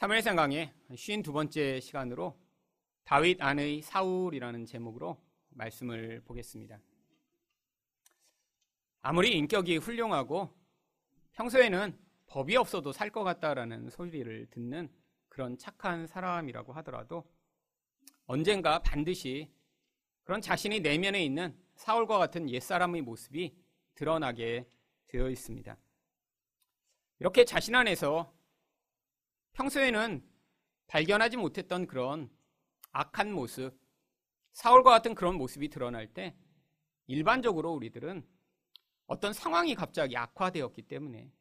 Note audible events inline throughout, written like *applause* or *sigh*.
3일 생강의 52번째 시간으로 다윗 안의 사울이라는 제목으로 말씀을 보겠습니다. 아무리 인격이 훌륭하고 평소에는 법이 없어도 살 것 같다라는 소리를 듣는 그런 착한 사람이라고 하더라도 언젠가 반드시 그런 자신이 내면에 있는 사울과 같은 옛사람의 모습이 드러나게 되어 있습니다. 이렇게 자신 안에서 평소에는 발견하지 못했던 그런 악한 모습, 사울과 같은 그런 모습이 드러날 때 일반적으로 우리들은 어떤 상황이 갑자기 악화되었기 때문에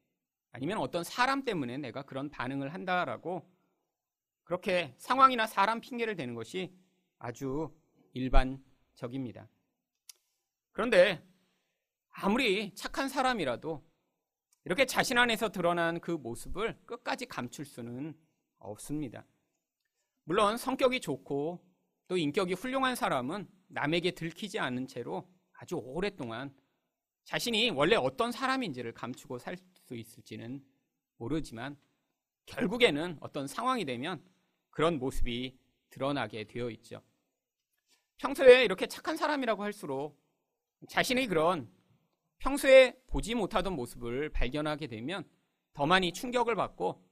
아니면 어떤 사람 때문에 내가 그런 반응을 한다라고 그렇게 상황이나 사람 핑계를 대는 것이 아주 일반적입니다. 그런데 아무리 착한 사람이라도 이렇게 자신 안에서 드러난 그 모습을 끝까지 감출 수는 없습니다. 물론 성격이 좋고 또 인격이 훌륭한 사람은 남에게 들키지 않은 채로 아주 오랫동안 자신이 원래 어떤 사람인지를 감추고 살 수 있을지는 모르지만 결국에는 어떤 상황이 되면 그런 모습이 드러나게 되어 있죠. 평소에 이렇게 착한 사람이라고 할수록 자신의 그런 평소에 보지 못하던 모습을 발견하게 되면 더 많이 충격을 받고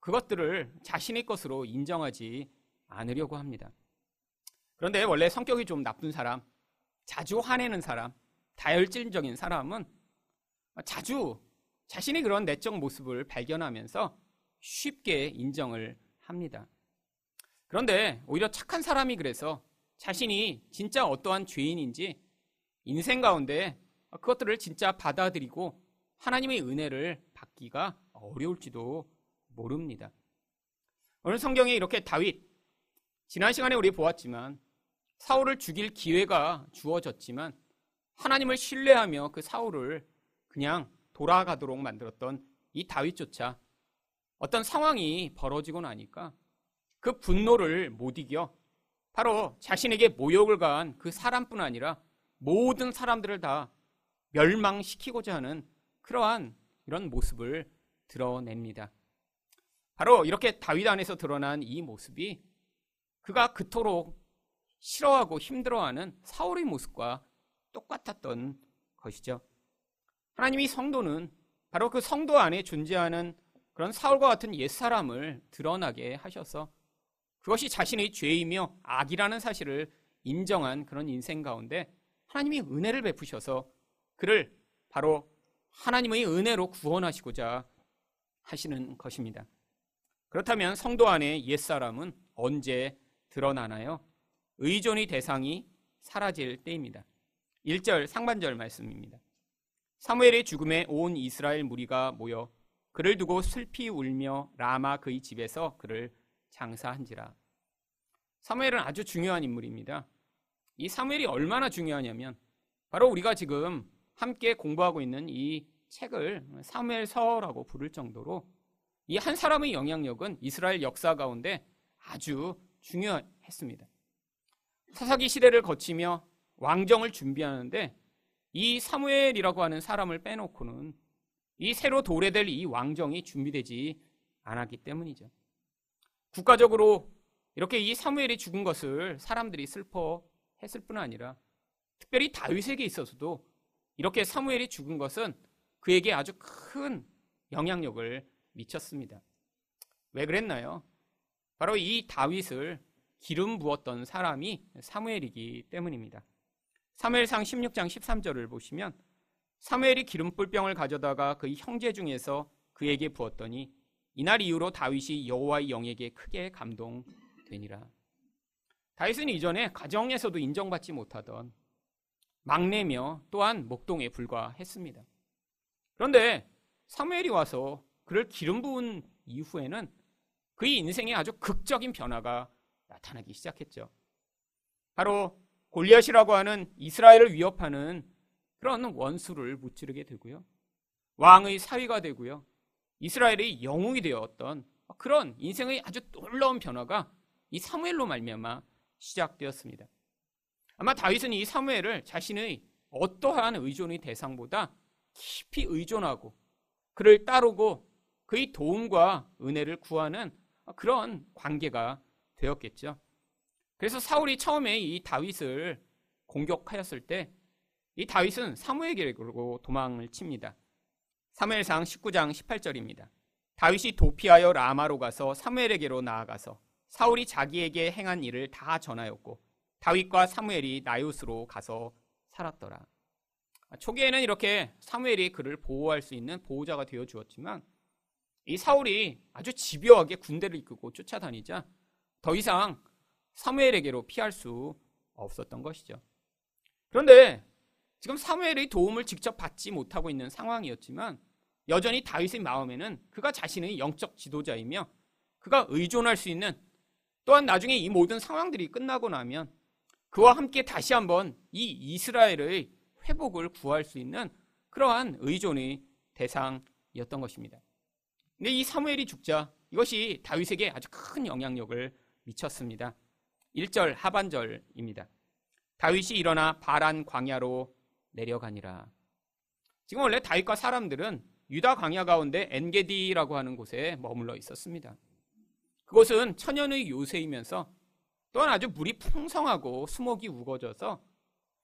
그것들을 자신의 것으로 인정하지 않으려고 합니다. 그런데 원래 성격이 좀 나쁜 사람, 자주 화내는 사람, 다혈질적인 사람은 자주 자신의 그런 내적 모습을 발견하면서 쉽게 인정을 합니다. 그런데 오히려 착한 사람이 그래서 자신이 진짜 어떠한 죄인인지 인생 가운데 그것들을 진짜 받아들이고 하나님의 은혜를 받기가 어려울지도 모릅니다. 오늘 성경에 이렇게 다윗, 지난 시간에 우리 보았지만 사울을 죽일 기회가 주어졌지만 하나님을 신뢰하며 그 사울을 그냥 돌아가도록 만들었던 이 다윗조차 어떤 상황이 벌어지고 나니까 그 분노를 못 이겨 바로 자신에게 모욕을 가한 그 사람뿐 아니라 모든 사람들을 다 멸망시키고자 하는 그러한 이런 모습을 드러냅니다. 바로 이렇게 다윗 안에서 드러난 이 모습이 그가 그토록 싫어하고 힘들어하는 사울의 모습과 똑같았던 것이죠. 하나님이 성도는 바로 그 성도 안에 존재하는 그런 사울과 같은 옛사람을 드러나게 하셔서 그것이 자신의 죄이며 악이라는 사실을 인정한 그런 인생 가운데 하나님이 은혜를 베푸셔서 그를 바로 하나님의 은혜로 구원하시고자 하시는 것입니다. 그렇다면 성도 안에 옛사람은 언제 드러나나요? 의존의 대상이 사라질 때입니다. 1절 상반절 말씀입니다. 사무엘의 죽음에 온 이스라엘 무리가 모여 그를 두고 슬피 울며 라마 그의 집에서 그를 장사한지라. 사무엘은 아주 중요한 인물입니다. 이 사무엘이 얼마나 중요하냐면 바로 우리가 지금 함께 공부하고 있는 이 책을 사무엘서라고 부를 정도로 이 한 사람의 영향력은 이스라엘 역사 가운데 아주 중요했습니다. 사사기 시대를 거치며 왕정을 준비하는데 이 사무엘이라고 하는 사람을 빼놓고는 이 새로 도래될 이 왕정이 준비되지 않았기 때문이죠. 국가적으로 이렇게 이 사무엘이 죽은 것을 사람들이 슬퍼했을 뿐 아니라 특별히 다윗에게 있어서도 이렇게 사무엘이 죽은 것은 그에게 아주 큰 영향력을 미쳤습니다. 왜 그랬나요? 바로 이 다윗을 기름 부었던 사람이 사무엘이기 때문입니다. 사무엘상 16장 13절을 보시면 사무엘이 기름 뿔병을 가져다가 그의 형제 중에서 그에게 부었더니 이날 이후로 다윗이 여호와의 영에게 크게 감동되니라. 다윗은 이전에 가정에서도 인정받지 못하던 막내며 또한 목동에 불과했습니다. 그런데 사무엘이 와서 그를 기름 부은 이후에는 그의 인생에 아주 극적인 변화가 나타나기 시작했죠. 바로 골리앗이라고 하는 이스라엘을 위협하는 그런 원수를 무찌르게 되고요. 왕의 사위가 되고요. 이스라엘의 영웅이 되었던 그런 인생의 아주 놀라운 변화가 이 사무엘로 말미암아 시작되었습니다. 아마 다윗은 이 사무엘을 자신의 어떠한 의존의 대상보다 깊이 의존하고 그를 따르고 그의 도움과 은혜를 구하는 그런 관계가 되었겠죠. 그래서 사울이 처음에 이 다윗을 공격하였을 때 이 다윗은 사무엘에게로 도망을 칩니다. 사무엘상 19장 18절입니다. 다윗이 도피하여 라마로 가서 사무엘에게로 나아가서 사울이 자기에게 행한 일을 다 전하였고 다윗과 사무엘이 나요스로 가서 살았더라. 초기에는 이렇게 사무엘이 그를 보호할 수 있는 보호자가 되어 주었지만 이 사울이 아주 집요하게 군대를 이끌고 쫓아다니자 더 이상 사무엘에게로 피할 수 없었던 것이죠. 그런데 지금 사무엘의 도움을 직접 받지 못하고 있는 상황이었지만 여전히 다윗의 마음에는 그가 자신의 영적 지도자이며 그가 의존할 수 있는 또한 나중에 이 모든 상황들이 끝나고 나면 그와 함께 다시 한번 이 이스라엘의 회복을 구할 수 있는 그러한 의존의 대상이었던 것입니다. 근데 이 사무엘이 죽자 이것이 다윗에게 아주 큰 영향력을 미쳤습니다. 1절 하반절입니다. 다윗이 일어나 바란 광야로 내려가니라. 지금 원래 다윗과 사람들은 유다 광야 가운데 엔게디라고 하는 곳에 머물러 있었습니다. 그곳은 천연의 요새이면서 또한 아주 물이 풍성하고 수목이 우거져서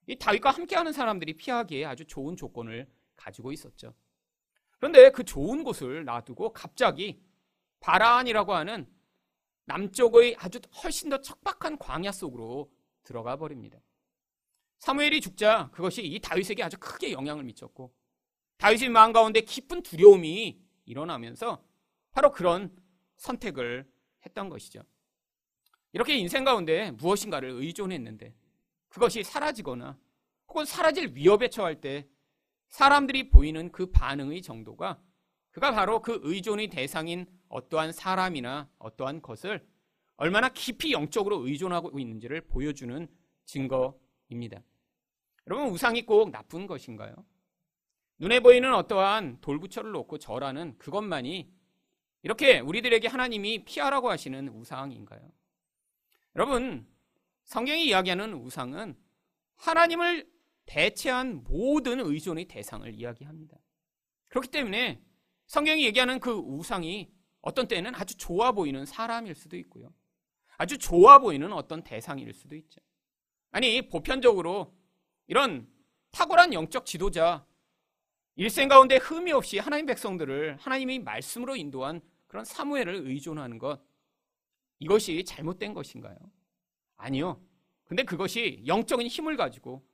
이 다윗과 함께하는 사람들이 피하기에 아주 좋은 조건을 가지고 있었죠. 그런데 그 좋은 곳을 놔두고 갑자기 바란이라고 하는 남쪽의 아주 훨씬 더 척박한 광야 속으로 들어가 버립니다. 사무엘이 죽자 그것이 이 다윗에게 아주 크게 영향을 미쳤고 다윗의 마음 가운데 깊은 두려움이 일어나면서 바로 그런 선택을 했던 것이죠. 이렇게 인생 가운데 무엇인가를 의존했는데 그것이 사라지거나 혹은 사라질 위협에 처할 때 사람들이 보이는 그 반응의 정도가 그가 바로 그 의존의 대상인 어떠한 사람이나 어떠한 것을 얼마나 깊이 영적으로 의존하고 있는지를 보여주는 증거입니다. 여러분, 우상이 꼭 나쁜 것인가요? 눈에 보이는 어떠한 돌부처를 놓고 절하는 그것만이 이렇게 우리들에게 하나님이 피하라고 하시는 우상인가요? 여러분, 성경이 이야기하는 우상은 하나님을 대체한 모든 의존의 대상을 이야기합니다. 그렇기 때문에 성경이 얘기하는 그 우상이 어떤 때는 아주 좋아 보이는 사람일 수도 있고요. 아주 좋아 보이는 어떤 대상일 수도 있죠. 아니, 보편적으로 이런 탁월한 영적 지도자, 일생 가운데 흠이 없이 하나님 백성들을 하나님의 말씀으로 인도한 그런 사무엘을 의존하는 것, 이것이 잘못된 것인가요? 아니요. 근데 그것이 영적인 힘을 가지고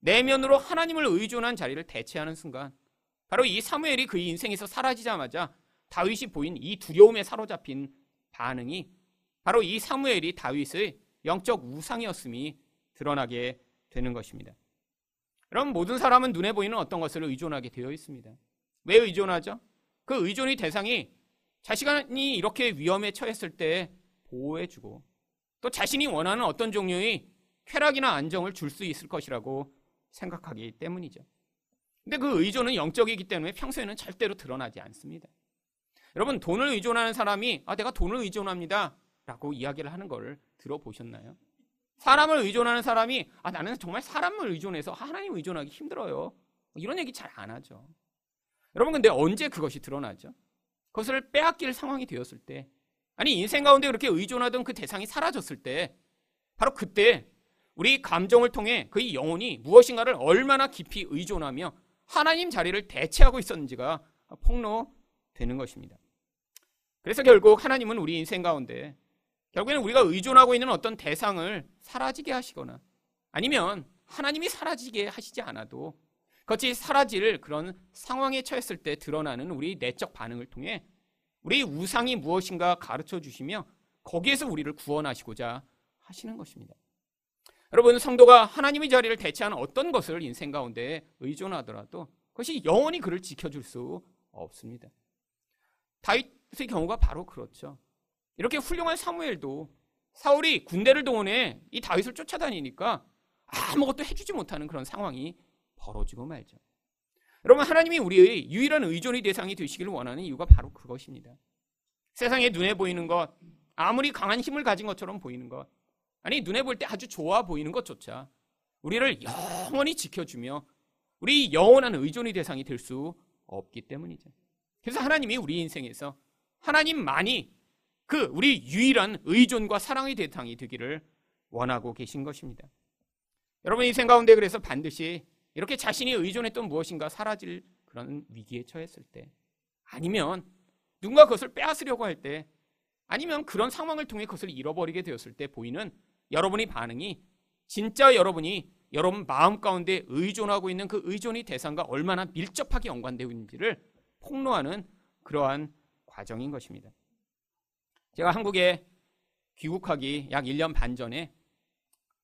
내면으로 하나님을 의존한 자리를 대체하는 순간 바로 이 사무엘이 그의 인생에서 사라지자마자 다윗이 보인 이 두려움에 사로잡힌 반응이 바로 이 사무엘이 다윗의 영적 우상이었음이 드러나게 되는 것입니다. 여러분 모든 사람은 눈에 보이는 어떤 것을 의존하게 되어 있습니다. 왜 의존하죠? 그 의존의 대상이 자신이 이렇게 위험에 처했을 때 보호해주고 또 자신이 원하는 어떤 종류의 쾌락이나 안정을 줄 수 있을 것이라고 생각하기 때문이죠. 근데 그 의존은 영적이기 때문에 평소에는 절대로 드러나지 않습니다. 여러분, 돈을 의존하는 사람이, 아, 내가 돈을 의존합니다. 라고 이야기를 하는 걸 들어보셨나요? 사람을 의존하는 사람이, 아, 나는 정말 사람을 의존해서 하나님 의존하기 힘들어요. 이런 얘기 잘 안 하죠. 여러분, 근데 언제 그것이 드러나죠? 그것을 빼앗길 상황이 되었을 때, 아니, 인생 가운데 그렇게 의존하던 그 대상이 사라졌을 때, 바로 그때 우리 감정을 통해 그의 영혼이 무엇인가를 얼마나 깊이 의존하며 하나님 자리를 대체하고 있었는지가 폭로되는 것입니다. 그래서 결국 하나님은 우리 인생 가운데 결국에는 우리가 의존하고 있는 어떤 대상을 사라지게 하시거나 아니면 하나님이 사라지게 하시지 않아도 그것이 사라질 그런 상황에 처했을 때 드러나는 우리 내적 반응을 통해 우리 우상이 무엇인가 가르쳐 주시며 거기에서 우리를 구원하시고자 하시는 것입니다. 여러분 성도가 하나님의 자리를 대체하는 어떤 것을 인생 가운데 의존하더라도 그것이 영원히 그를 지켜줄 수 없습니다. 다윗의 경우가 바로 그렇죠. 이렇게 훌륭한 사무엘도 사울이 군대를 동원해 이 다윗을 쫓아다니니까 아무것도 해주지 못하는 그런 상황이 벌어지고 말죠. 여러분 하나님이 우리의 유일한 의존의 대상이 되시기를 원하는 이유가 바로 그것입니다. 세상에 눈에 보이는 것, 아무리 강한 힘을 가진 것처럼 보이는 것, 아니 눈에 볼 때 아주 좋아 보이는 것조차 우리를 영원히 지켜주며 우리 영원한 의존의 대상이 될 수 없기 때문이죠. 그래서 하나님이 우리 인생에서 하나님만이 그 우리 유일한 의존과 사랑의 대상이 되기를 원하고 계신 것입니다. 여러분 이 생각 가운데 그래서 반드시 이렇게 자신이 의존했던 무엇인가 사라질 그런 위기에 처했을 때 아니면 누군가 그것을 빼앗으려고 할 때 아니면 그런 상황을 통해 그것을 잃어버리게 되었을 때 보이는 여러분의 반응이 진짜 여러분이 여러분 마음 가운데 의존하고 있는 그 의존의 대상과 얼마나 밀접하게 연관되어 있는지를 폭로하는 그러한 과정인 것입니다. 제가 한국에 귀국하기 약 1년 반 전에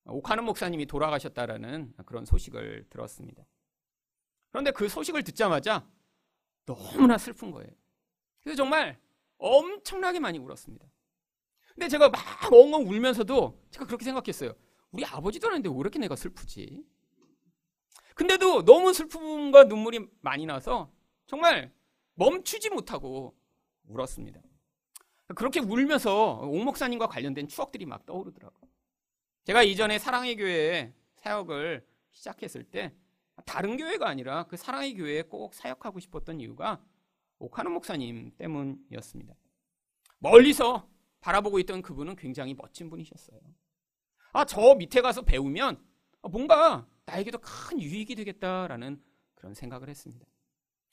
오카는 목사님이 돌아가셨다라는 그런 소식을 들었습니다. 그런데 그 소식을 듣자마자 너무나 슬픈 거예요. 그래서 정말 엄청나게 많이 울었습니다. 근데 제가 막 엉엉 울면서도 제가 그렇게 생각했어요. 우리 아버지도 아닌데 왜 이렇게 내가 슬프지? 근데도 너무 슬픔과 눈물이 많이 나서 정말 멈추지 못하고 울었습니다. 그렇게 울면서 옥 목사님과 관련된 추억들이 막 떠오르더라고요. 제가 이전에 사랑의 교회에 사역을 시작했을 때 다른 교회가 아니라 그 사랑의 교회에 꼭 사역하고 싶었던 이유가 오카노 목사님 때문이었습니다. 멀리서 바라보고 있던 그분은 굉장히 멋진 분이셨어요. 아, 저 밑에 가서 배우면 뭔가 나에게도 큰 유익이 되겠다라는 그런 생각을 했습니다.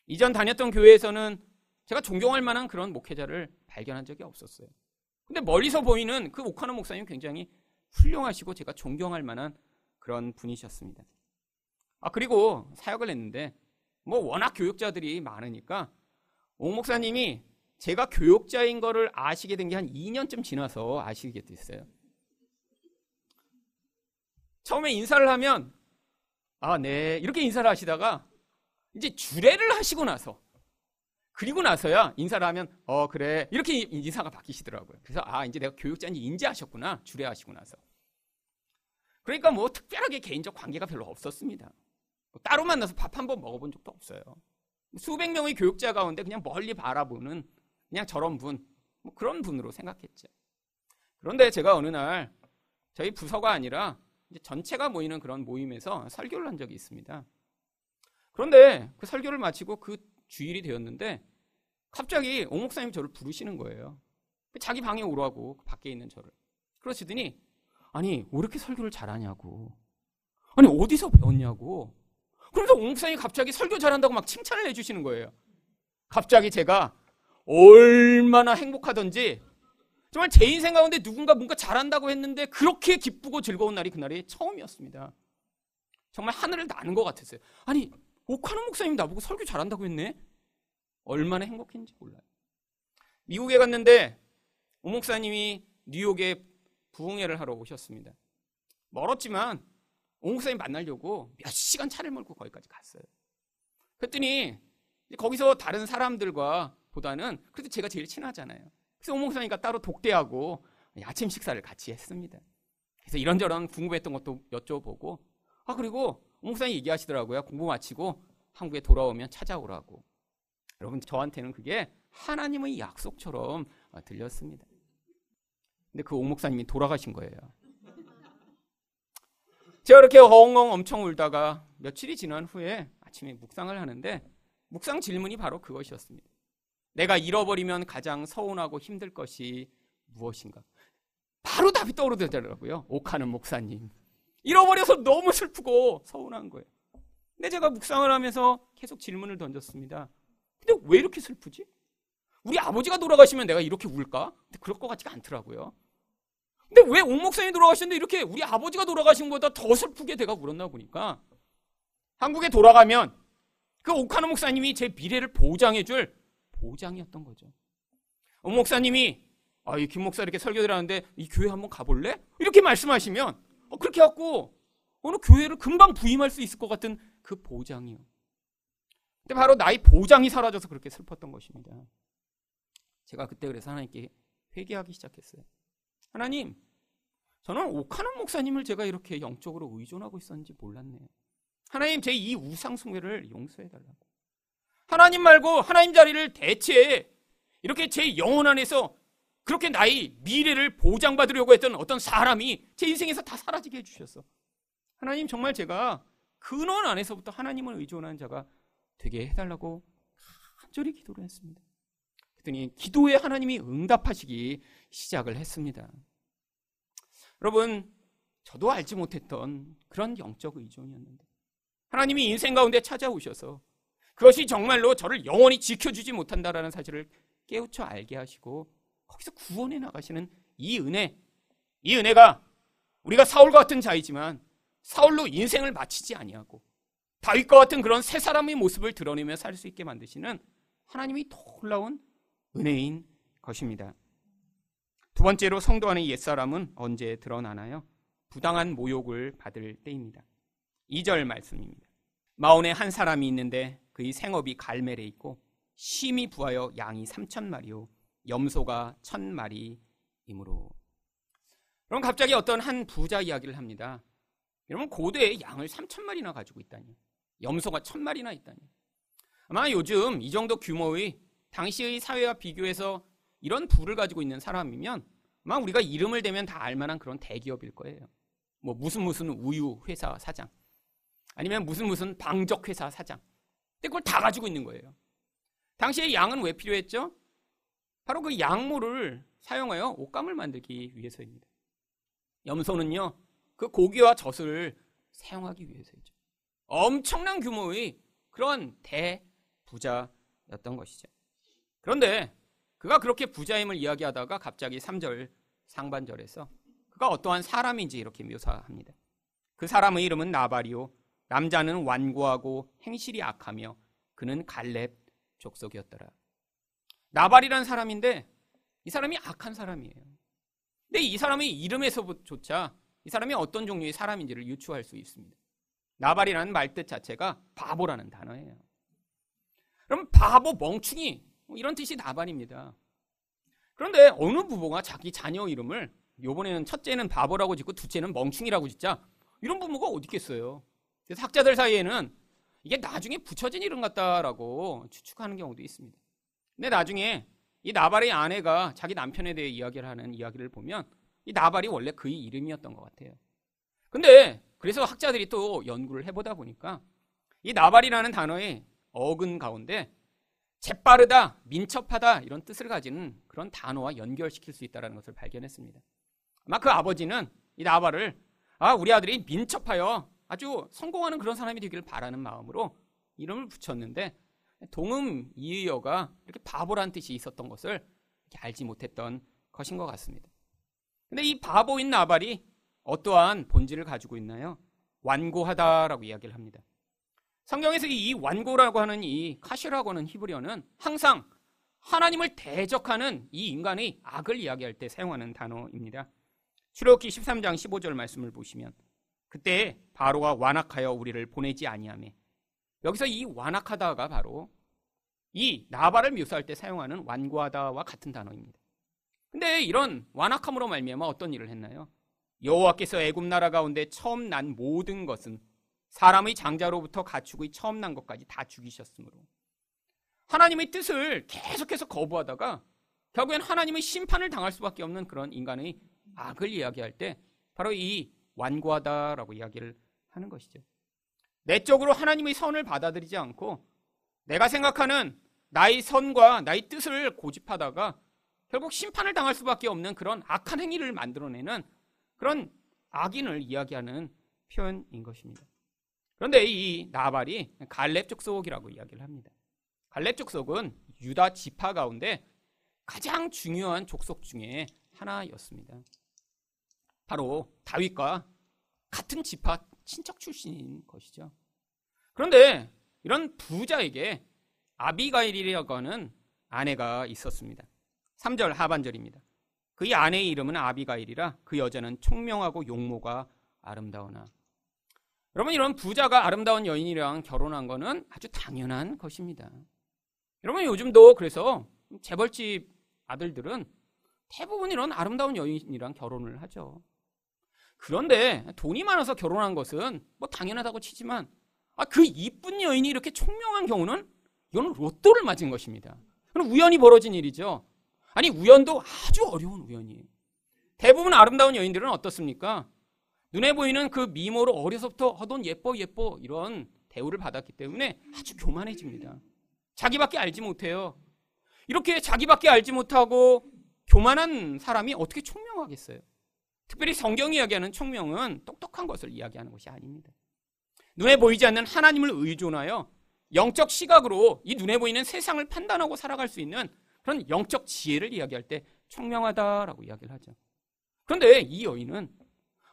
이전 다녔던 교회에서는 제가 존경할 만한 그런 목회자를 발견한 적이 없었어요. 근데 멀리서 보이는 그 오카노 목사님 굉장히 훌륭하시고 제가 존경할 만한 그런 분이셨습니다. 아, 그리고 사역을 했는데 뭐 워낙 교육자들이 많으니까 옥 목사님이 제가 교육자인 거를 아시게 된 게 한 2년쯤 지나서 아시게 됐어요. 처음에 인사를 하면 아, 네. 이렇게 인사를 하시다가 이제 주례를 하시고 나서 그리고 나서야 인사를 하면 어 그래 이렇게 인사가 바뀌시더라고요. 그래서 아 이제 내가 교육자인지 인지하셨구나 주례하시고 나서. 그러니까 뭐 특별하게 개인적 관계가 별로 없었습니다. 뭐 따로 만나서 밥 한 번 먹어본 적도 없어요. 수백 명의 교육자 가운데 그냥 멀리 바라보는 그냥 저런 분, 뭐 그런 분으로 생각했죠. 그런데 제가 어느 날 저희 부서가 아니라 전체가 모이는 그런 모임에서 설교를 한 적이 있습니다. 그런데 그 설교를 마치고 그 주일이 되었는데 갑자기 옥 목사님이 저를 부르시는 거예요. 자기 방에 오라고 밖에 있는 저를. 그러시더니 아니 왜 이렇게 설교를 잘하냐고. 아니 어디서 배웠냐고. 옥 목사님이 갑자기 설교 잘한다고 막 칭찬을 해주시는 거예요. 갑자기 제가 얼마나 행복하던지 정말 제 인생 가운데 누군가 뭔가 잘한다고 했는데 그렇게 기쁘고 즐거운 날이 그날이 처음이었습니다. 정말 하늘을 나는 것 같았어요. 아니 오카노 목사님 나보고 설교 잘한다고 했네? 얼마나 행복했는지 몰라요. 미국에 갔는데 오 목사님이 뉴욕에 부흥회를 하러 오셨습니다. 멀었지만 오 목사님 만나려고 몇 시간 차를 몰고 거기까지 갔어요. 그랬더니 거기서 다른 사람들과 보다는 그래도 제가 제일 친하잖아요. 그래서 오 목사님과 따로 독대하고 아침 식사를 같이 했습니다. 그래서 이런저런 궁금했던 것도 여쭤보고 아 그리고 목사님 얘기하시더라고요. 공부 마치고 한국에 돌아오면 찾아오라고. 여러분 저한테는 그게 하나님의 약속처럼 어, 들렸습니다. 근데 그 옥목사님이 돌아가신 거예요. 제가 이렇게 엉엉 엄청 울다가 며칠이 지난 후에 아침에 묵상을 하는데 묵상 질문이 바로 그것이었습니다. 내가 잃어버리면 가장 서운하고 힘들 것이 무엇인가? 바로 답이 떠오르더라고요. 옥하는 목사님. 잃어버려서 너무 슬프고 서운한 거예요. 근데 제가 묵상을 하면서 계속 질문을 던졌습니다. 근데 왜 이렇게 슬프지? 우리 아버지가 돌아가시면 내가 이렇게 울까? 근데 그럴 것 같지가 않더라고요. 근데 왜 옥목사님이 돌아가셨는데 이렇게 우리 아버지가 돌아가신 것보다 더 슬프게 내가 울었나 보니까 한국에 돌아가면 그 옥하는 목사님이 제 미래를 보장해줄 보장이었던 거죠. 옥 목사님이 아, 이 김 목사 이렇게 설교를 하는데 이 교회 한번 가볼래? 이렇게 말씀하시면 어, 그렇게 갖고 어느 교회를 금방 부임할 수 있을 것 같은 그 보장이요. 근데 바로 나의 보장이 사라져서 그렇게 슬펐던 것입니다. 제가 그때 그래서 하나님께 회개하기 시작했어요. 하나님, 저는 오카는 목사님을 제가 이렇게 영적으로 의존하고 있었는지 몰랐네요. 하나님, 제 이 우상숭배를 용서해달라고. 하나님 말고 하나님 자리를 대체해 이렇게 제 영혼 안에서 그렇게 나의 미래를 보장받으려고 했던 어떤 사람이 제 인생에서 다 사라지게 해주셨어. 하나님 정말 제가 근원 안에서부터 하나님을 의존하는 자가 되게 해달라고 간절히 기도를 했습니다. 그랬더니 기도에 하나님이 응답하시기 시작을 했습니다. 여러분, 저도 알지 못했던 그런 영적 의존이었는데 하나님이 인생 가운데 찾아오셔서 그것이 정말로 저를 영원히 지켜주지 못한다라는 사실을 깨우쳐 알게 하시고 거기서 구원해 나가시는 이 은혜, 이 은혜가 우리가 사울과 같은 자이지만 사울로 인생을 마치지 아니하고 다윗과 같은 그런 새 사람의 모습을 드러내며 살 수 있게 만드시는 하나님이 놀라운 은혜인 것입니다. 두 번째로 성도 안의 옛사람은 언제 드러나나요? 부당한 모욕을 받을 때입니다. 2절 말씀입니다. 마온에 한 사람이 있는데 그의 생업이 갈멜에 있고 심히 부하여 양이 3천 마리요 염소가 천 마리이므로. 그럼 갑자기 어떤 한 부자 이야기를 합니다. 여러분 고대에 양을 3천 마리나 가지고 있다니. 염소가 천 마리나 있다니. 아마 요즘 이 정도 규모의 당시의 사회와 비교해서 이런 부를 가지고 있는 사람이면 아마 우리가 이름을 대면 다 알만한 그런 대기업일 거예요. 뭐 무슨 무슨 우유 회사 사장 아니면 무슨 무슨 방적 회사 사장. 근데 그걸 다 가지고 있는 거예요. 당시에 양은 왜 필요했죠? 바로 그 양모를 사용하여 옷감을 만들기 위해서입니다. 염소는요, 그 고기와 젖을 사용하기 위해서이죠. 엄청난 규모의 그런 대부자였던 것이죠. 그런데 그가 그렇게 부자임을 이야기하다가 갑자기 3절 상반절에서 그가 어떠한 사람인지 이렇게 묘사합니다. 그 사람의 이름은 나발이요. 남자는 완고하고 행실이 악하며 그는 갈렙 족속이었더라. 나발이라는 사람인데 이 사람이 악한 사람이에요. 근데 이 사람의 이름에서조차 이 사람이 어떤 종류의 사람인지를 유추할 수 있습니다. 나발이라는 말뜻 자체가 바보라는 단어예요. 그럼 바보, 멍충이 뭐 이런 뜻이 나발입니다. 그런데 어느 부모가 자기 자녀 이름을 요번에는 첫째는 바보라고 짓고 둘째는 멍충이라고 짓자 이런 부모가 어디 있겠어요. 그래서 학자들 사이에는 이게 나중에 붙여진 이름 같다라고 추측하는 경우도 있습니다. 근데 나중에 이 나발의 아내가 자기 남편에 대해 이야기를 하는 이야기를 보면 이 나발이 원래 그의 이름이었던 것 같아요. 근데 그래서 학자들이 또 연구를 해보다 보니까 이 나발이라는 단어의 어근 가운데 재빠르다, 민첩하다 이런 뜻을 가지는 그런 단어와 연결시킬 수 있다는 것을 발견했습니다. 아마 그 아버지는 이 나발을 아 우리 아들이 민첩하여 아주 성공하는 그런 사람이 되기를 바라는 마음으로 이름을 붙였는데 동음 이의어가 이렇게 바보란 뜻이 있었던 것을 알지 못했던 것인 것 같습니다. 근데 이 바보인 나발이 어떠한 본질을 가지고 있나요? 완고하다라고 이야기를 합니다. 성경에서 이 완고라고 하는 이 카시라고 하는 히브리어는 항상 하나님을 대적하는 이 인간의 악을 이야기할 때 사용하는 단어입니다. 출애굽기 13장 15절 말씀을 보시면 그때 바로가 완악하여 우리를 보내지 아니하며 여기서 이 완악하다가 바로 이 나발을 묘사할 때 사용하는 완고하다와 같은 단어입니다. 근데 이런 완악함으로 말미암아 어떤 일을 했나요? 여호와께서 애굽 나라 가운데 처음 난 모든 것은 사람의 장자로부터 가축의 처음 난 것까지 다 죽이셨으므로 하나님의 뜻을 계속해서 거부하다가 결국엔 하나님의 심판을 당할 수밖에 없는 그런 인간의 악을 이야기할 때 바로 이 완고하다라고 이야기를 하는 것이죠. 내적으로 하나님의 선을 받아들이지 않고 내가 생각하는 나의 선과 나의 뜻을 고집하다가 결국 심판을 당할 수밖에 없는 그런 악한 행위를 만들어내는 그런 악인을 이야기하는 표현인 것입니다. 그런데 이 나발이 갈렙 족속이라고 이야기를 합니다. 갈렙 족 속은 유다 지파 가운데 가장 중요한 족속 중에 하나였습니다. 바로 다윗과 같은 지파 친척 출신인 것이죠. 그런데 이런 부자에게 아비가일이라고 하는 아내가 있었습니다. 3절 하반절입니다. 그의 아내의 이름은 아비가일이라 그 여자는 총명하고 용모가 아름다우나. 여러분 이런 부자가 아름다운 여인이랑 결혼한 것은 아주 당연한 것입니다. 여러분 요즘도 그래서 재벌집 아들들은 대부분 이런 아름다운 여인이랑 결혼을 하죠. 그런데 돈이 많아서 결혼한 것은 뭐 당연하다고 치지만 아, 그 이쁜 여인이 이렇게 총명한 경우는 이거는 로또를 맞은 것입니다. 그건 우연히 벌어진 일이죠. 아니 우연도 아주 어려운 우연이에요. 대부분 아름다운 여인들은 어떻습니까? 눈에 보이는 그 미모로 어려서부터 하던 예뻐 예뻐 이런 대우를 받았기 때문에 아주 교만해집니다. 자기밖에 알지 못해요. 이렇게 자기밖에 알지 못하고 교만한 사람이 어떻게 총명하겠어요? 특별히 성경이 이야기하는 총명은 똑똑한 것을 이야기하는 것이 아닙니다. 눈에 보이지 않는 하나님을 의존하여 영적 시각으로 이 눈에 보이는 세상을 판단하고 살아갈 수 있는 그런 영적 지혜를 이야기할 때 총명하다라고 이야기를 하죠. 그런데 이 여인은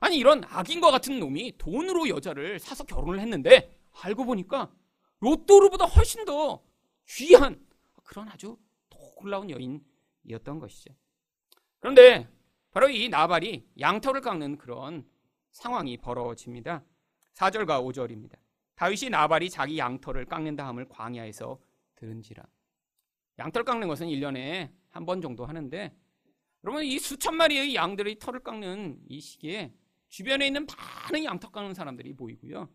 아니 이런 악인과 같은 놈이 돈으로 여자를 사서 결혼을 했는데 알고 보니까 로또로보다 훨씬 더 귀한 그런 아주 놀라운 여인이었던 것이죠. 그런데 바로 이 나발이 양털을 깎는 그런 상황이 벌어집니다. 4절과 5절입니다. 다윗이 나발이 자기 양털을 깎는 다음을 광야에서 들은지라. 양털 깎는 것은 1년에 한 번 정도 하는데 여러분 이 수천 마리의 양들의 털을 깎는 이 시기에 주변에 있는 많은 양털 깎는 사람들이 모이고요.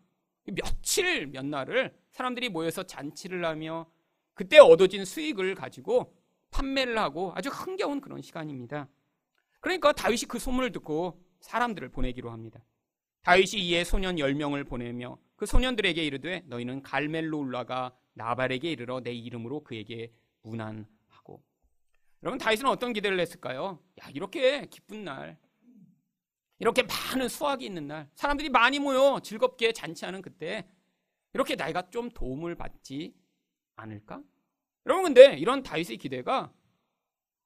며칠 몇 날을 사람들이 모여서 잔치를 하며 그때 얻어진 수익을 가지고 판매를 하고 아주 흥겨운 그런 시간입니다. 그러니까 다윗이 그 소문을 듣고 사람들을 보내기로 합니다. 다윗이 이에 소년 10명을 보내며 그 소년들에게 이르되 너희는 갈멜로 올라가 나발에게 이르러 내 이름으로 그에게 문안하고 여러분 다윗은 어떤 기대를 했을까요? 야 이렇게 기쁜 날 이렇게 많은 수확이 있는 날 사람들이 많이 모여 즐겁게 잔치하는 그때 이렇게 내가 좀 도움을 받지 않을까? 여러분 근데 이런 다윗의 기대가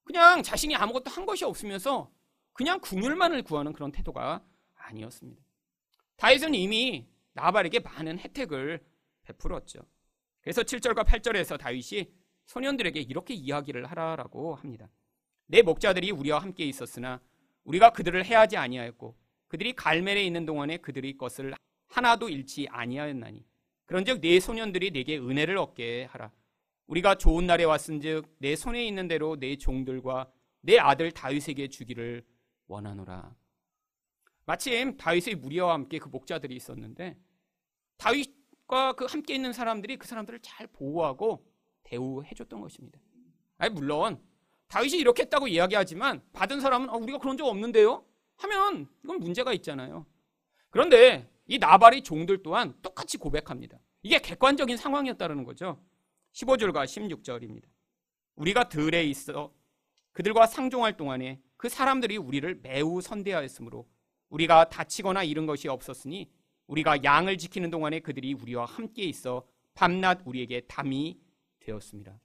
그냥 자신이 아무것도 한 것이 없으면서 그냥 궁율만을 구하는 그런 태도가 아니었습니다. 다윗은 이미 나발에게 많은 혜택을 베풀었죠. 그래서 7절과 8절에서 다윗이 소년들에게 이렇게 이야기를 하라라고 합니다. 내 목자들이 우리와 함께 있었으나 우리가 그들을 해하지 아니하였고 그들이 갈멜에 있는 동안에 그들의 것을 하나도 잃지 아니하였나니 그런즉 내 소년들이 내게 은혜를 얻게 하라. 우리가 좋은 날에 왔은즉 내 손에 있는 대로 내 종들과 내 아들 다윗에게 주기를 원하노라. 마침 다윗의 무리와 함께 그 목자들이 있었는데 다윗과 그 함께 있는 사람들이 그 사람들을 잘 보호하고 대우해 줬던 것입니다. 아니 물론 다윗이 이렇게 했다고 이야기하지만 받은 사람은 어, 우리가 그런 적 없는데요? 하면 이건 문제가 있잖아요. 그런데 이 나발의 종들 또한 똑같이 고백합니다. 이게 객관적인 상황이었다는 거죠. 15절과 16절입니다. 우리가 들에 있어 그들과 상종할 동안에 그 사람들이 우리를 매우 선대하였으므로 우리가 다치거나 잃은 것이 없었으니 우리가 양을 지키는 동안에 그들이 우리와 함께 있어 밤낮 우리에게 담이 되었습니다.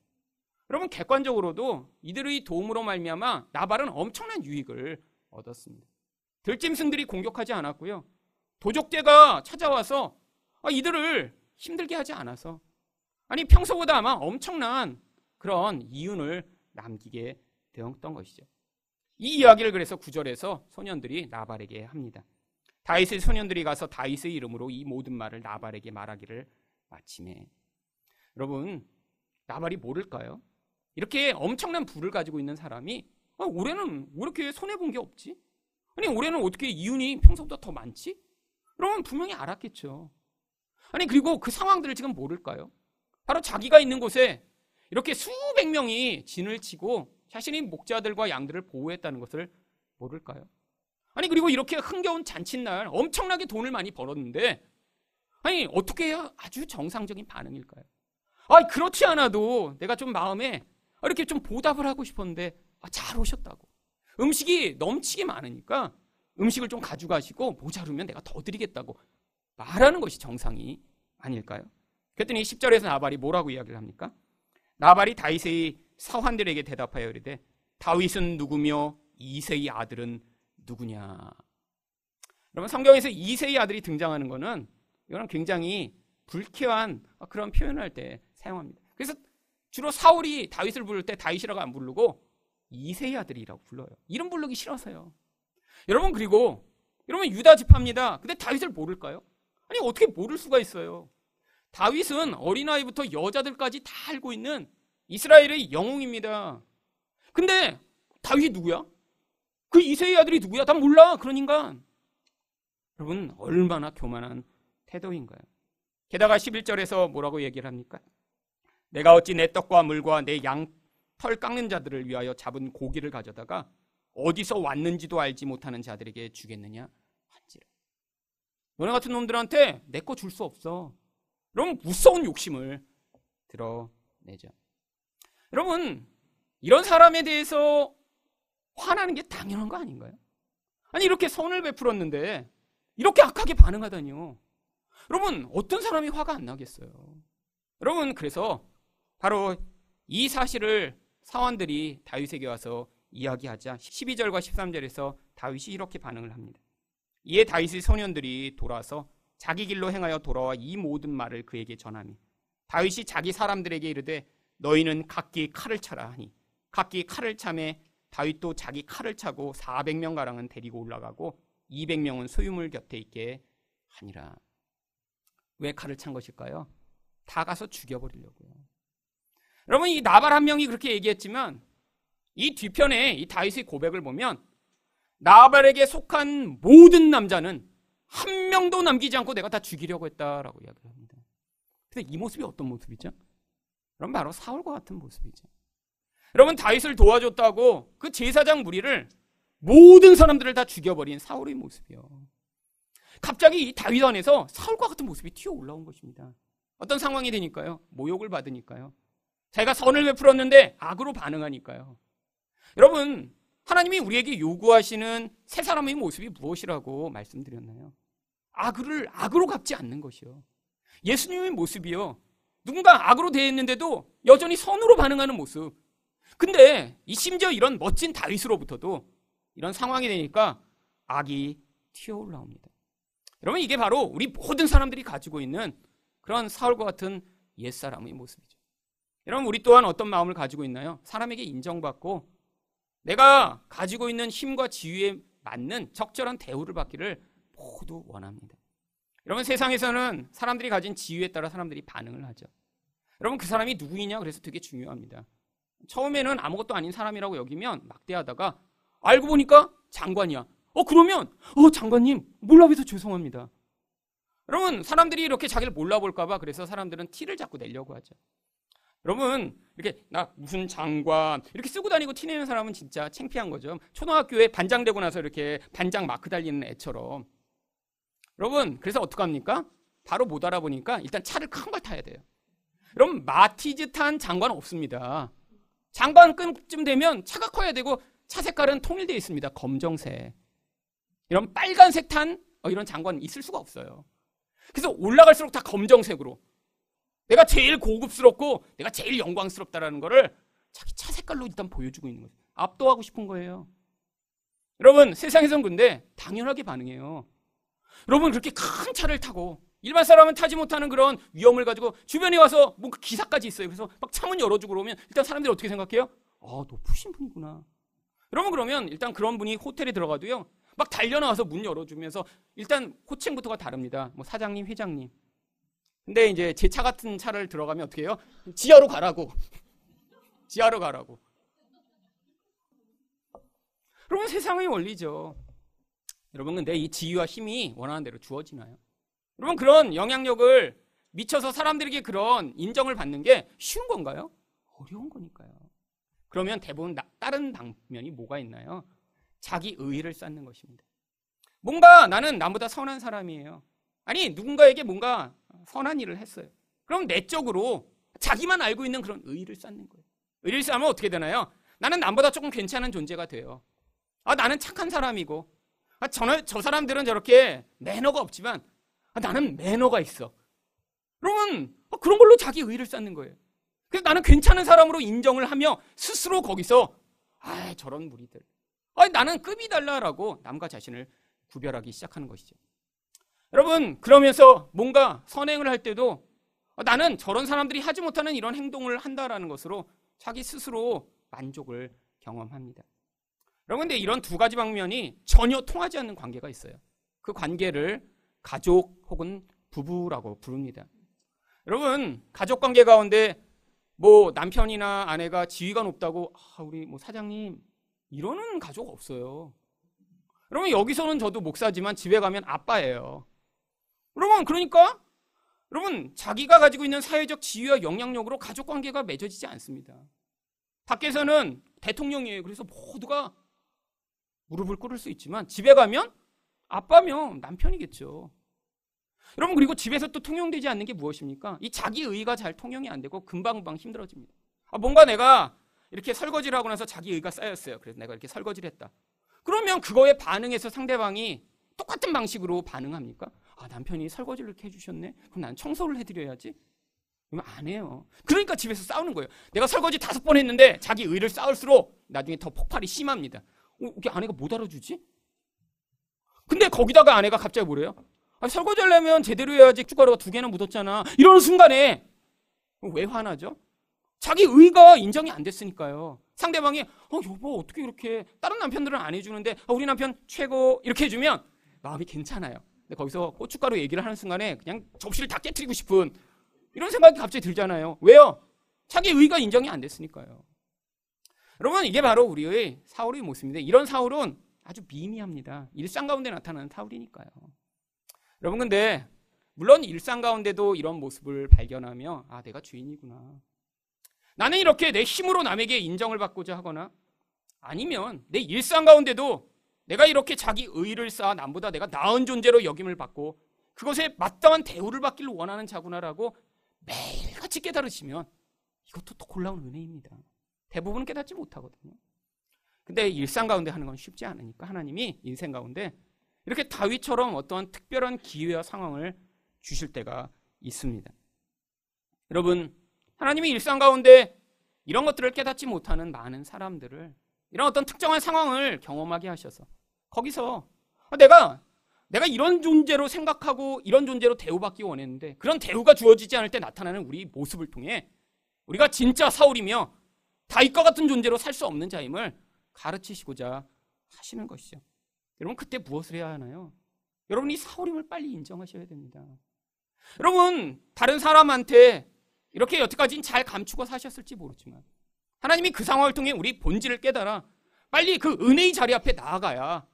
여러분 객관적으로도 이들의 도움으로 말미암아 나발은 엄청난 유익을 얻었습니다. 들짐승들이 공격하지 않았고요. 도적대가 찾아와서 아, 이들을 힘들게 하지 않아서 아니 평소보다 아마 엄청난 그런 이윤을 남기게 되었던 것이죠. 이 이야기를 그래서 구절에서 소년들이 나발에게 합니다. 다윗의 소년들이 가서 다윗의 이름으로 이 모든 말을 나발에게 말하기를 마침에 여러분 나발이 모를까요? 이렇게 엄청난 부를 가지고 있는 사람이 아, 올해는 왜 이렇게 손해 본 게 없지? 아니 올해는 어떻게 이윤이 평소보다 더 많지? 그러면 분명히 알았겠죠. 아니 그리고 그 상황들을 지금 모를까요? 바로 자기가 있는 곳에 이렇게 수백 명이 진을 치고 자신이 목자들과 양들을 보호했다는 것을 모를까요? 아니 그리고 이렇게 흥겨운 잔칫날 엄청나게 돈을 많이 벌었는데 아니 어떻게 해야 아주 정상적인 반응일까요? 아 그렇지 않아도 내가 좀 마음에 이렇게 좀 보답을 하고 싶었는데 아, 잘 오셨다고 음식이 넘치게 많으니까 음식을 좀 가져가시고 모자르면 내가 더 드리겠다고 말하는 것이 정상이 아닐까요? 그랬더니 10절에서 나발이 뭐라고 이야기를 합니까? 나발이 다윗의 사환들에게 대답하여 이르되 다윗은 누구며 이세의 아들은 누구냐? 여러분 성경에서 이세의 아들이 등장하는 것은 이거는 굉장히 불쾌한 그런 표현을 할 때 사용합니다. 그래서 주로 사울이 다윗을 부를 때 다윗이라고 안 부르고 이세의 아들이라고 불러요. 이름 부르기 싫어서요. 여러분 그리고 여러분 유다 지파입니다. 근데 다윗을 모를까요? 아니 어떻게 모를 수가 있어요? 다윗은 어린아이부터 여자들까지 다 알고 있는 이스라엘의 영웅입니다. 근데 다윗이 누구야? 그 이세의 아들이 누구야? 난 몰라. 그런 인간. 여러분 얼마나 교만한 태도인가요? 게다가 11절에서 뭐라고 얘기를 합니까? 내가 어찌 내 떡과 물과 내 양 털 깎는 자들을 위하여 잡은 고기를 가져다가 어디서 왔는지도 알지 못하는 자들에게 주겠느냐 한지라. 너네 같은 놈들한테 내 거 줄 수 없어. 여러분 무서운 욕심을 드러내죠. 여러분 이런 사람에 대해서 화나는 게 당연한 거 아닌가요? 아니 이렇게 선을 베풀었는데 이렇게 악하게 반응하다니요. 여러분 어떤 사람이 화가 안 나겠어요? 여러분 그래서 바로 이 사실을 사원들이 다윗에게 와서 이야기하자 12절과 13절에서 다윗이 이렇게 반응을 합니다. 이에 다윗의 소년들이 돌아서 자기 길로 행하여 돌아와 이 모든 말을 그에게 전하니 다윗이 자기 사람들에게 이르되 너희는 각기 칼을 차라 하니 각기 칼을 차매 다윗도 자기 칼을 차고 400명 가량은 데리고 올라가고 200명은 소유물 곁에 있게 하니라. 왜 칼을 찬 것일까요? 다 가서 죽여버리려고요. 여러분 이 나발 한 명이 그렇게 얘기했지만 이 뒤편에 이 다윗의 고백을 보면 나발에게 속한 모든 남자는 한 명도 남기지 않고 내가 다 죽이려고 했다라고 이야기를 합니다. 근데 이 모습이 어떤 모습이죠? 그럼 바로 사울과 같은 모습이죠. 여러분 다윗을 도와줬다고 그 제사장 무리를 모든 사람들을 다 죽여버린 사울의 모습이요. 갑자기 이 다윗 안에서 사울과 같은 모습이 튀어 올라온 것입니다. 어떤 상황이 되니까요? 모욕을 받으니까요. 자기가 선을 베풀었는데 악으로 반응하니까요. 여러분, 하나님이 우리에게 요구하시는 새 사람의 모습이 무엇이라고 말씀드렸나요? 악을 악으로 갚지 않는 것이요. 예수님의 모습이요. 누군가 악으로 대했는데도 여전히 선으로 반응하는 모습. 근데 이 심지어 이런 멋진 다윗으로부터도 이런 상황이 되니까 악이 튀어 올라옵니다. 여러분 이게 바로 우리 모든 사람들이 가지고 있는 그런 사울과 같은 옛사람의 모습이죠. 여러분 우리 또한 어떤 마음을 가지고 있나요? 사람에게 인정받고 내가 가지고 있는 힘과 지위에 맞는 적절한 대우를 받기를 모두 원합니다. 여러분 세상에서는 사람들이 가진 지위에 따라 사람들이 반응을 하죠. 여러분 그 사람이 누구이냐 그래서 되게 중요합니다. 처음에는 아무것도 아닌 사람이라고 여기면 막대하다가 알고 보니까 장관이야. 어 그러면 어 장관님 몰라봬서 죄송합니다. 여러분 사람들이 이렇게 자기를 몰라볼까봐 그래서 사람들은 티를 자꾸 내려고 하죠. 여러분 이렇게 나 무슨 장관 이렇게 쓰고 다니고 티내는 사람은 진짜 창피한 거죠. 초등학교에 반장 되고 나서 이렇게 반장 마크 달리는 애처럼. 여러분 그래서 어떡합니까? 바로 못 알아보니까 일단 차를 큰 걸 타야 돼요. 여러분 마티즈 탄 장관 없습니다. 장관급쯤 되면 차가 커야 되고 차 색깔은 통일되어 있습니다. 검정색. 이런 빨간색 탄 어, 이런 장관 있을 수가 없어요. 그래서 올라갈수록 다 검정색으로 내가 제일 고급스럽고 내가 제일 영광스럽다라는 거를 자기 차 색깔로 일단 보여주고 있는 거죠. 압도하고 싶은 거예요. 여러분 세상에선 근데 당연하게 반응해요. 여러분 그렇게 큰 차를 타고 일반 사람은 타지 못하는 그런 위험을 가지고 주변에 와서 뭔가 기사까지 있어요. 그래서 막 창문 열어주고 그러면 일단 사람들이 어떻게 생각해요? 아 높으신 분이구나. 여러분 그러면 일단 그런 분이 호텔에 들어가도요. 막 달려나와서 문 열어주면서 일단 호칭부터가 다릅니다. 뭐 사장님, 회장님. 근데 이제 제 차 같은 차를 들어가면 어떻게 해요? 지하로 가라고. *laughs* 지하로 가라고. 여러분 세상의 원리죠. 여러분 근데 이 지위와 힘이 원하는 대로 주어지나요? 여러분 그런 영향력을 미쳐서 사람들에게 그런 인정을 받는 게 쉬운 건가요? 어려운 거니까요. 그러면 대부분 나, 다른 방면이 뭐가 있나요? 자기 의의를 쌓는 것입니다. 뭔가 나는 남보다 선한 사람이에요. 아니 누군가에게 뭔가 선한 일을 했어요. 그럼 내적으로 자기만 알고 있는 그런 의의를 쌓는 거예요. 의의를 쌓으면 어떻게 되나요? 나는 남보다 조금 괜찮은 존재가 돼요. 아 나는 착한 사람이고 아, 저, 저 사람들은 저렇게 매너가 없지만 아, 나는 매너가 있어. 그러면 아, 그런 걸로 자기 의의를 쌓는 거예요. 그래서 나는 괜찮은 사람으로 인정을 하며 스스로 거기서 아 저런 무리들. 아 나는 급이 달라라고 남과 자신을 구별하기 시작하는 것이죠. 여러분 그러면서 뭔가 선행을 할 때도 아, 나는 저런 사람들이 하지 못하는 이런 행동을 한다라는 것으로 자기 스스로 만족을 경험합니다. 여러분 근데 이런 두 가지 방면이 전혀 통하지 않는 관계가 있어요. 그 관계를 가족 혹은 부부라고 부릅니다. 여러분 가족 관계 가운데 뭐 남편이나 아내가 지위가 높다고 아, 우리 뭐 사장님 이러는 가족 없어요. 여러분 여기서는 저도 목사지만 집에 가면 아빠예요. 여러분 그러니까 여러분 자기가 가지고 있는 사회적 지위와 영향력으로 가족 관계가 맺어지지 않습니다. 밖에서는 대통령이에요. 그래서 모두가 무릎을 꿇을 수 있지만 집에 가면 아빠면 남편이겠죠. 여러분 그리고 집에서 또 통용되지 않는 게 무엇입니까? 이 자기 의가 잘 통용이 안 되고 금방금방 힘들어집니다. 아, 뭔가 내가 이렇게 설거지를 하고 나서 자기 의가 쌓였어요. 그래서 내가 이렇게 설거지를 했다. 그러면 그거에 반응해서 상대방이 똑같은 방식으로 반응합니까? 아, 남편이 설거지를 이렇게 해주셨네? 그럼 난 청소를 해드려야지? 그러면 안 해요. 그러니까 집에서 싸우는 거예요. 내가 설거지 다섯 번 했는데 자기 의를 쌓을수록 나중에 더 폭발이 심합니다. 어, 이게 아내가 못 알아주지? 근데 거기다가 아내가 갑자기 뭐래요? 아, 설거지 하려면 제대로 해야지 쭈가루가 두 개나 묻었잖아. 이러는 순간에 왜 화나죠? 자기 의가 인정이 안 됐으니까요. 상대방이 어 여보 어떻게 이렇게 다른 남편들은 안 해주는데 아, 우리 남편 최고 이렇게 해주면 마음이 괜찮아요. 근데 거기서 고춧가루 얘기를 하는 순간에 그냥 접시를 다 깨뜨리고 싶은 이런 생각이 갑자기 들잖아요. 왜요? 자기 의가 인정이 안 됐으니까요. 여러분 이게 바로 우리의 사울의 모습인데 이런 사울은 아주 미미합니다. 일상 가운데 나타나는 사울이니까요. 여러분 근데 물론 일상 가운데도 이런 모습을 발견하며 아 내가 주인이구나. 나는 이렇게 내 힘으로 남에게 인정을 받고자 하거나 아니면 내 일상 가운데도 내가 이렇게 자기 의를 쌓아 남보다 내가 나은 존재로 여김을 받고 그것에 마땅한 대우를 받기를 원하는 자구나라고 매일같이 깨달으시면 이것도 또 골라온 은혜입니다. 대부분은 깨닫지 못하거든요. 근데 일상 가운데 하는 건 쉽지 않으니까 하나님이 인생 가운데 이렇게 다윗처럼 어떠한 특별한 기회와 상황을 주실 때가 있습니다. 여러분, 하나님이 일상 가운데 이런 것들을 깨닫지 못하는 많은 사람들을 이런 어떤 특정한 상황을 경험하게 하셔서 거기서 내가 내가 이런 존재로 생각하고 이런 존재로 대우받기 원했는데 그런 대우가 주어지지 않을 때 나타나는 우리 모습을 통해 우리가 진짜 사울이며 다윗과 같은 존재로 살 수 없는 자임을 가르치시고자 하시는 것이죠. 여러분 그때 무엇을 해야 하나요? 여러분 이 사울임을 빨리 인정하셔야 됩니다. 여러분 다른 사람한테 이렇게 여태까지는 잘 감추고 사셨을지 모르지만 하나님이 그 상황을 통해 우리 본질을 깨달아 빨리 그 은혜의 자리 앞에 나아가야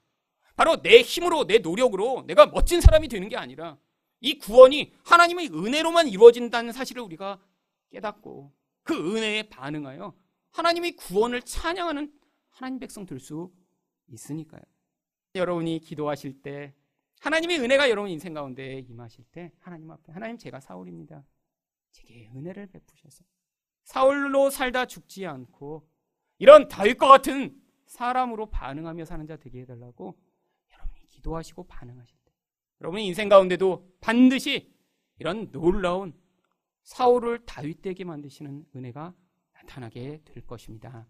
바로 내 힘으로 내 노력으로 내가 멋진 사람이 되는 게 아니라 이 구원이 하나님의 은혜로만 이루어진다는 사실을 우리가 깨닫고 그 은혜에 반응하여 하나님의 구원을 찬양하는 하나님 백성 될 수 있으니까요. 여러분이 기도하실 때 하나님의 은혜가 여러분 인생 가운데 임하실 때 하나님 앞에 하나님 제가 사울입니다. 제게 은혜를 베푸셔서 사울로 살다 죽지 않고 이런 다윗과 같은 사람으로 반응하며 사는 자 되게 해달라고 기도하시고 반응하실 때 여러분의 인생 가운데도 반드시 이런 놀라운 사울을 다윗되게 만드시는 은혜가 나타나게 될 것입니다.